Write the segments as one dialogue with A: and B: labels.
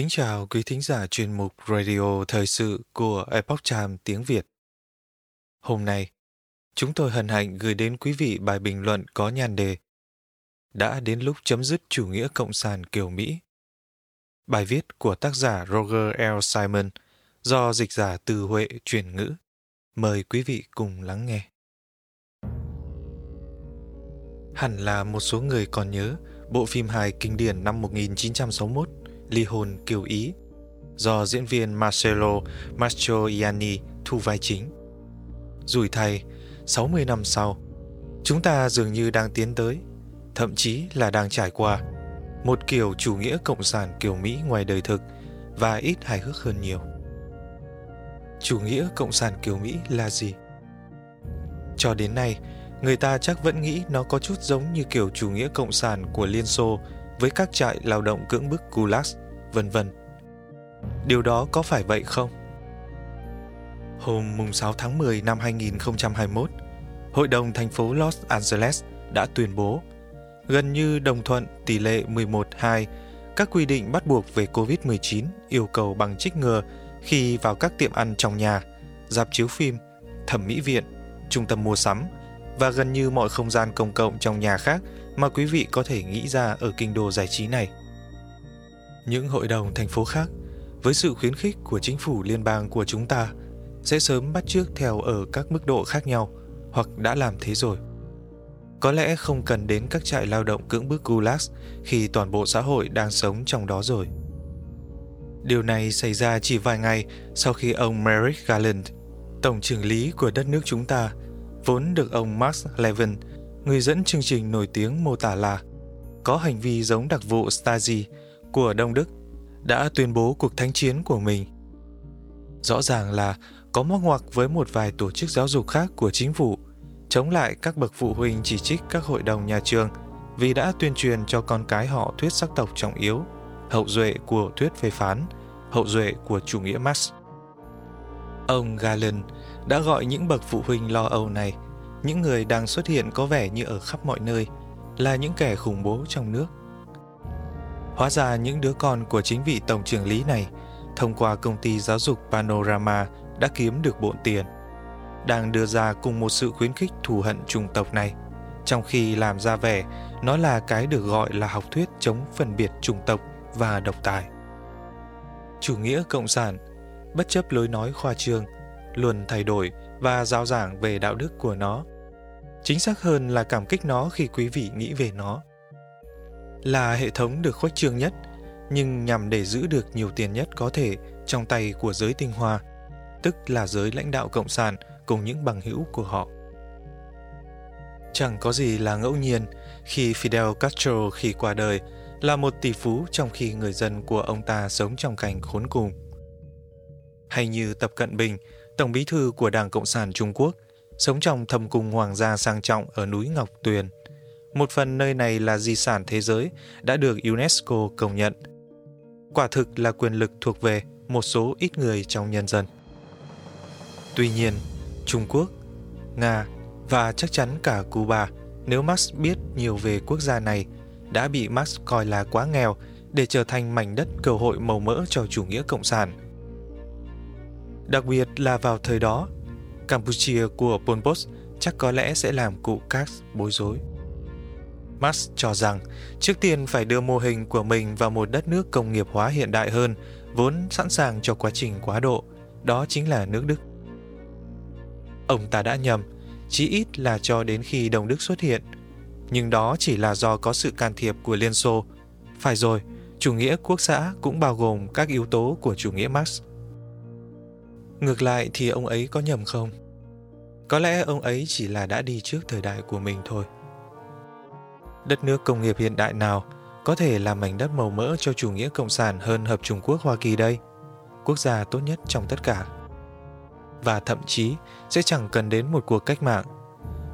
A: Kính chào quý thính giả chuyên mục Radio Thời sự của Epoch Time tiếng Việt. Hôm nay, chúng tôi hân hạnh gửi đến quý vị bài bình luận có nhan đề Đã đến lúc chấm dứt chủ nghĩa cộng sản kiểu Mỹ. Bài viết của tác giả Roger L. Simon do dịch giả từ Huệ chuyển ngữ. Mời quý vị cùng lắng nghe. Hẳn là một số người còn nhớ bộ phim hài kinh điển năm 1961 Ly hôn kiều Ý do diễn viên Marcelo Mastroianni thu vai chính. Rủi thay, 60 năm sau, chúng ta dường như đang tiến tới, thậm chí là đang trải qua một kiểu chủ nghĩa cộng sản kiểu Mỹ ngoài đời thực và ít hài hước hơn nhiều. Chủ nghĩa cộng sản kiểu Mỹ là gì? Cho đến nay, người ta chắc vẫn nghĩ nó có chút giống như kiểu chủ nghĩa cộng sản của Liên Xô với các trại lao động cưỡng bức Gulag, vân vân. Điều đó có phải vậy không? Hôm mùng 6 tháng 10 năm 2021, Hội đồng thành phố Los Angeles đã tuyên bố gần như đồng thuận tỷ lệ 11-2 các quy định bắt buộc về COVID-19 yêu cầu bằng trích ngừa khi vào các tiệm ăn trong nhà, dạp chiếu phim, thẩm mỹ viện, trung tâm mua sắm và gần như mọi không gian công cộng trong nhà khác mà quý vị có thể nghĩ ra ở kinh đô giải trí này. Những hội đồng thành phố khác, với sự khuyến khích của chính phủ liên bang của chúng ta, sẽ sớm bắt chước theo ở các mức độ khác nhau hoặc đã làm thế rồi. Có lẽ không cần đến các trại lao động cưỡng bức Gulag khi toàn bộ xã hội đang sống trong đó rồi. Điều này xảy ra chỉ vài ngày sau khi ông Merrick Garland, tổng trưởng lý của đất nước chúng ta, vốn được ông Max Levin, người dẫn chương trình nổi tiếng mô tả là có hành vi giống đặc vụ Stasi của Đông Đức, đã tuyên bố cuộc thánh chiến của mình. Rõ ràng là có móc ngoặc với một vài tổ chức giáo dục khác của chính phủ, chống lại các bậc phụ huynh chỉ trích các hội đồng nhà trường vì đã tuyên truyền cho con cái họ thuyết sắc tộc trọng yếu, hậu duệ của thuyết phê phán, hậu duệ của chủ nghĩa Marx. Ông Galen đã gọi những bậc phụ huynh lo âu này, những người đang xuất hiện có vẻ như ở khắp mọi nơi, là những kẻ khủng bố trong nước. Hóa ra những đứa con của chính vị tổng trưởng lý này, thông qua công ty giáo dục Panorama đã kiếm được bộn tiền, đang đưa ra cùng một sự khuyến khích thù hận chủng tộc này, trong khi làm ra vẻ nó là cái được gọi là học thuyết chống phân biệt chủng tộc và độc tài. Chủ nghĩa cộng sản, bất chấp lối nói khoa trương, luôn thay đổi và giáo giảng về đạo đức của nó. Chính xác hơn là cảm kích nó khi quý vị nghĩ về nó. Là hệ thống được khuếch trương nhất, nhưng nhằm để giữ được nhiều tiền nhất có thể trong tay của giới tinh hoa, tức là giới lãnh đạo cộng sản cùng những bằng hữu của họ. Chẳng có gì là ngẫu nhiên khi Fidel Castro khi qua đời là một tỷ phú trong khi người dân của ông ta sống trong cảnh khốn cùng. Hay như Tập Cận Bình, Tổng bí thư của Đảng Cộng sản Trung Quốc, sống trong thâm cung hoàng gia sang trọng ở núi Ngọc Tuyền. Một phần nơi này là di sản thế giới đã được UNESCO công nhận. Quả thực là quyền lực thuộc về một số ít người trong nhân dân. Tuy nhiên, Trung Quốc, Nga và chắc chắn cả Cuba, nếu Marx biết nhiều về quốc gia này, đã bị Marx coi là quá nghèo để trở thành mảnh đất cơ hội màu mỡ cho chủ nghĩa cộng sản. Đặc biệt là vào thời đó, Campuchia của Pol Pot chắc có lẽ sẽ làm cụ Cast bối rối. Marx cho rằng trước tiên phải đưa mô hình của mình vào một đất nước công nghiệp hóa hiện đại hơn, vốn sẵn sàng cho quá trình quá độ, đó chính là nước Đức. Ông ta đã nhầm, chí ít là cho đến khi Đông Đức xuất hiện. Nhưng đó chỉ là do có sự can thiệp của Liên Xô. Phải rồi, chủ nghĩa quốc xã cũng bao gồm các yếu tố của chủ nghĩa Marx. Ngược lại thì ông ấy có nhầm không? Có lẽ ông ấy chỉ là đã đi trước thời đại của mình thôi. Đất nước công nghiệp hiện đại nào có thể làm mảnh đất màu mỡ cho chủ nghĩa cộng sản hơn Hợp Trung Quốc Hoa Kỳ đây? Quốc gia tốt nhất trong tất cả. Và thậm chí sẽ chẳng cần đến một cuộc cách mạng.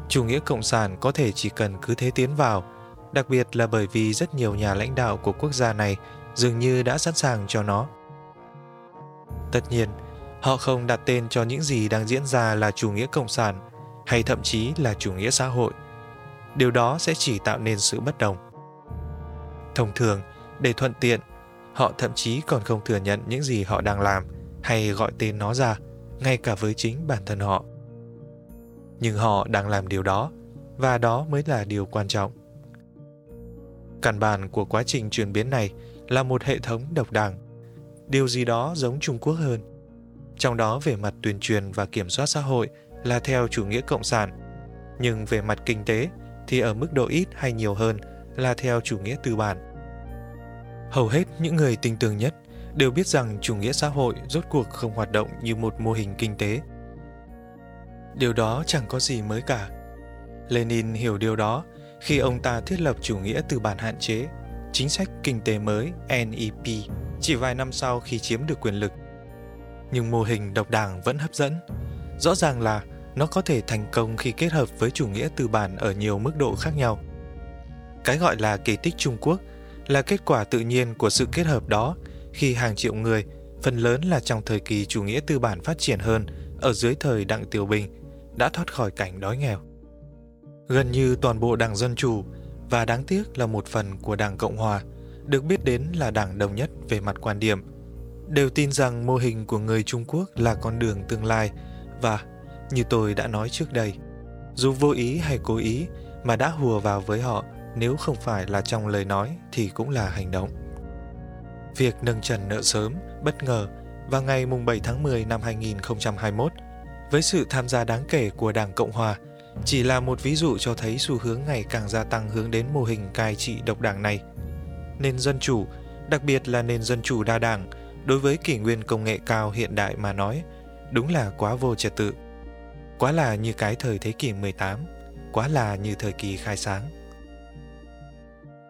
A: Chủ nghĩa cộng sản có thể chỉ cần cứ thế tiến vào, đặc biệt là bởi vì rất nhiều nhà lãnh đạo của quốc gia này dường như đã sẵn sàng cho nó. Tất nhiên, họ không đặt tên cho những gì đang diễn ra là chủ nghĩa cộng sản hay thậm chí là chủ nghĩa xã hội – điều đó sẽ chỉ tạo nên sự bất đồng. Thông thường, để thuận tiện, họ thậm chí còn không thừa nhận những gì họ đang làm hay gọi tên nó ra, ngay cả với chính bản thân họ. Nhưng họ đang làm điều đó, và đó mới là điều quan trọng. Căn bản của quá trình chuyển biến này là một hệ thống độc đảng, điều gì đó giống Trung Quốc hơn. Trong đó về mặt tuyên truyền và kiểm soát xã hội là theo chủ nghĩa cộng sản, nhưng về mặt kinh tế thì ở mức độ ít hay nhiều hơn là theo chủ nghĩa tư bản. Hầu hết những người tin tưởng nhất đều biết rằng chủ nghĩa xã hội rốt cuộc không hoạt động như một mô hình kinh tế. Điều đó chẳng có gì mới cả. Lenin hiểu điều đó khi ông ta thiết lập chủ nghĩa tư bản hạn chế, chính sách kinh tế mới NEP chỉ vài năm sau khi chiếm được quyền lực. Nhưng mô hình độc đảng vẫn hấp dẫn. Rõ ràng là nó có thể thành công khi kết hợp với chủ nghĩa tư bản ở nhiều mức độ khác nhau. Cái gọi là kỳ tích Trung Quốc là kết quả tự nhiên của sự kết hợp đó khi hàng triệu người, phần lớn là trong thời kỳ chủ nghĩa tư bản phát triển hơn ở dưới thời Đặng Tiểu Bình, đã thoát khỏi cảnh đói nghèo. Gần như toàn bộ Đảng Dân Chủ và đáng tiếc là một phần của Đảng Cộng Hòa được biết đến là đảng đồng nhất về mặt quan điểm, đều tin rằng mô hình của người Trung Quốc là con đường tương lai và, như tôi đã nói trước đây, dù vô ý hay cố ý mà đã hùa vào với họ nếu không phải là trong lời nói thì cũng là hành động. Việc nâng trần nợ sớm, bất ngờ vào ngày 7 tháng 10 năm 2021 với sự tham gia đáng kể của Đảng Cộng Hòa chỉ là một ví dụ cho thấy xu hướng ngày càng gia tăng hướng đến mô hình cai trị độc đảng này. Nền dân chủ, đặc biệt là nền dân chủ đa đảng, đối với kỷ nguyên công nghệ cao hiện đại mà nói, đúng là quá vô trật tự. Quá là như cái thời thế kỷ 18, quá là như thời kỳ khai sáng.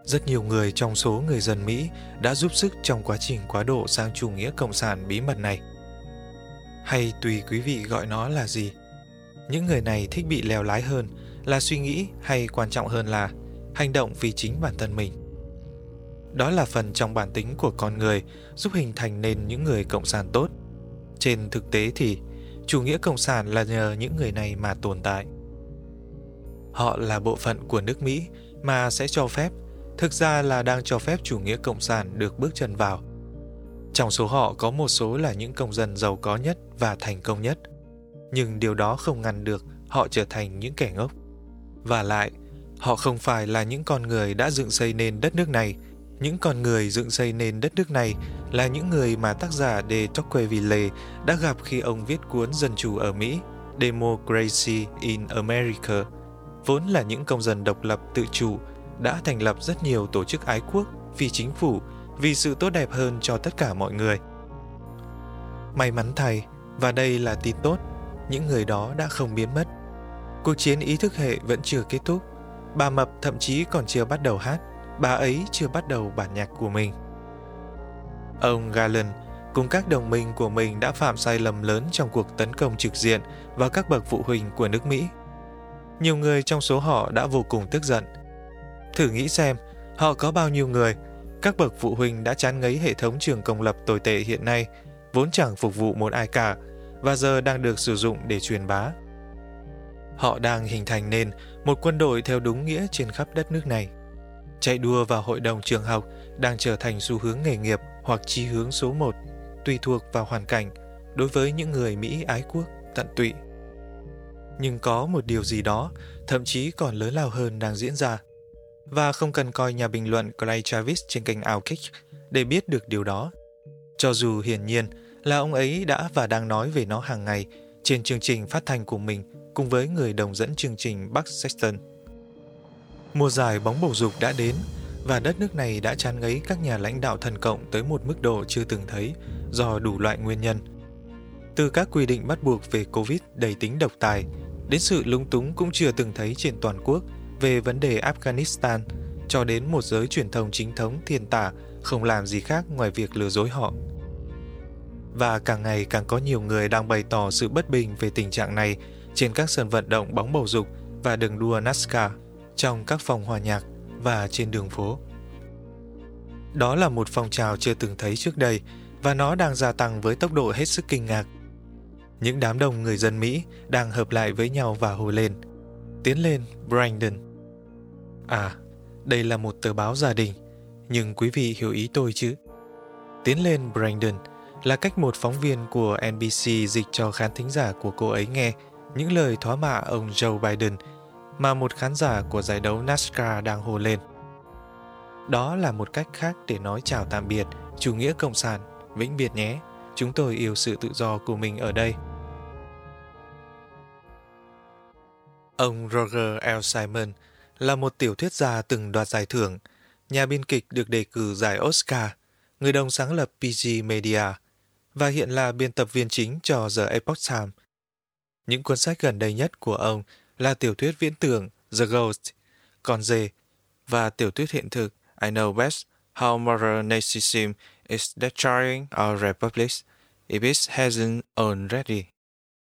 A: Rất nhiều người trong số người dân Mỹ đã giúp sức trong quá trình quá độ sang chủ nghĩa cộng sản bí mật này. Hay tùy quý vị gọi nó là gì. Những người này thích bị leo lái hơn là suy nghĩ hay quan trọng hơn là hành động vì chính bản thân mình. Đó là phần trong bản tính của con người giúp hình thành nên những người cộng sản tốt. Trên thực tế thì chủ nghĩa cộng sản là nhờ những người này mà tồn tại. Họ là bộ phận của nước Mỹ mà sẽ cho phép thực ra là đang cho phép chủ nghĩa cộng sản được bước chân vào. Trong số họ có một số là những công dân giàu có nhất và thành công nhất, nhưng điều đó không ngăn được họ trở thành những kẻ ngốc. Và lại, họ không phải là những con người đã dựng xây nên đất nước này. Những con người dựng xây nên đất nước này là những người mà tác giả de Tocqueville đã gặp khi ông viết cuốn Dân chủ ở Mỹ, Democracy in America, vốn là những công dân độc lập tự chủ đã thành lập rất nhiều tổ chức ái quốc vì chính phủ, vì sự tốt đẹp hơn cho tất cả mọi người. May mắn thay, và đây là tin tốt, những người đó đã không biến mất. Cuộc chiến ý thức hệ vẫn chưa kết thúc. Bà Mập thậm chí còn chưa bắt đầu hát, bà ấy chưa bắt đầu bản nhạc của mình. Ông Galen cùng các đồng minh của mình đã phạm sai lầm lớn trong cuộc tấn công trực diện vào các bậc phụ huynh của nước Mỹ. Nhiều người trong số họ đã vô cùng tức giận Thử nghĩ xem, họ có bao nhiêu người, các bậc phụ huynh đã chán ngấy hệ thống trường công lập tồi tệ hiện nay, vốn chẳng phục vụ một ai cả, và giờ đang được sử dụng để truyền bá. Họ đang hình thành nên một quân đội theo đúng nghĩa trên khắp đất nước này. Chạy đua vào hội đồng trường học đang trở thành xu hướng nghề nghiệp hoặc chí hướng số một, tùy thuộc vào hoàn cảnh đối với những người Mỹ ái quốc tận tụy. Nhưng có một điều gì đó, thậm chí còn lớn lao hơn đang diễn ra – và không cần coi nhà bình luận Clay Travis trên kênh Outkick để biết được điều đó. Cho dù hiển nhiên là ông ấy đã và đang nói về nó hàng ngày trên chương trình phát thanh của mình cùng với người đồng dẫn chương trình Buck Sexton. Mùa giải bóng bầu dục đã đến và đất nước này đã chán ngấy các nhà lãnh đạo thần cộng tới một mức độ chưa từng thấy do đủ loại nguyên nhân. Từ các quy định bắt buộc về Covid đầy tính độc tài đến sự lúng túng cũng chưa từng thấy trên toàn quốc – về vấn đề Afghanistan cho đến một giới truyền thông chính thống thiên tả không làm gì khác ngoài việc lừa dối họ. Và càng ngày càng có nhiều người đang bày tỏ sự bất bình về tình trạng này trên các sân vận động bóng bầu dục và đường đua NASCAR, trong các phòng hòa nhạc và trên đường phố. Đó là một phong trào chưa từng thấy trước đây và nó đang gia tăng với tốc độ hết sức kinh ngạc. Những đám đông người dân Mỹ đang hợp lại với nhau và hô lên. Tiến lên, Brandon. À, đây là một tờ báo gia đình, nhưng quý vị hiểu ý tôi chứ. Tiến lên Brandon là cách một phóng viên của NBC dịch cho khán thính giả của cô ấy nghe những lời thoá mạ ông Joe Biden mà một khán giả của giải đấu NASCAR đang hô lên. Đó là một cách khác để nói chào tạm biệt, chủ nghĩa cộng sản, vĩnh biệt nhé. Chúng tôi yêu sự tự do của mình ở đây. Ông Roger L. Simon là một tiểu thuyết gia từng đoạt giải thưởng, nhà biên kịch được đề cử giải Oscar, người đồng sáng lập PG Media và hiện là biên tập viên chính cho The Epoch Times. Những cuốn sách gần đây nhất của ông là tiểu thuyết viễn tưởng The Ghost, Con dê và tiểu thuyết hiện thực I Know Best How Moral Narcissism is Destroying Our Republic if it hasn't already.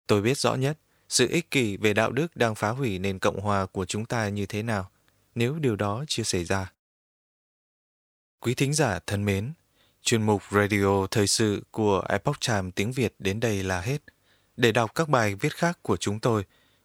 A: Tôi biết rõ nhất sự ích kỷ về đạo đức đang phá hủy nền Cộng hòa của chúng ta như thế nào, nếu điều đó chưa xảy ra. Quý thính giả thân mến, chuyên mục Radio Thời sự của Epoch Time tiếng Việt đến đây là hết. Để đọc các bài viết khác của chúng tôi,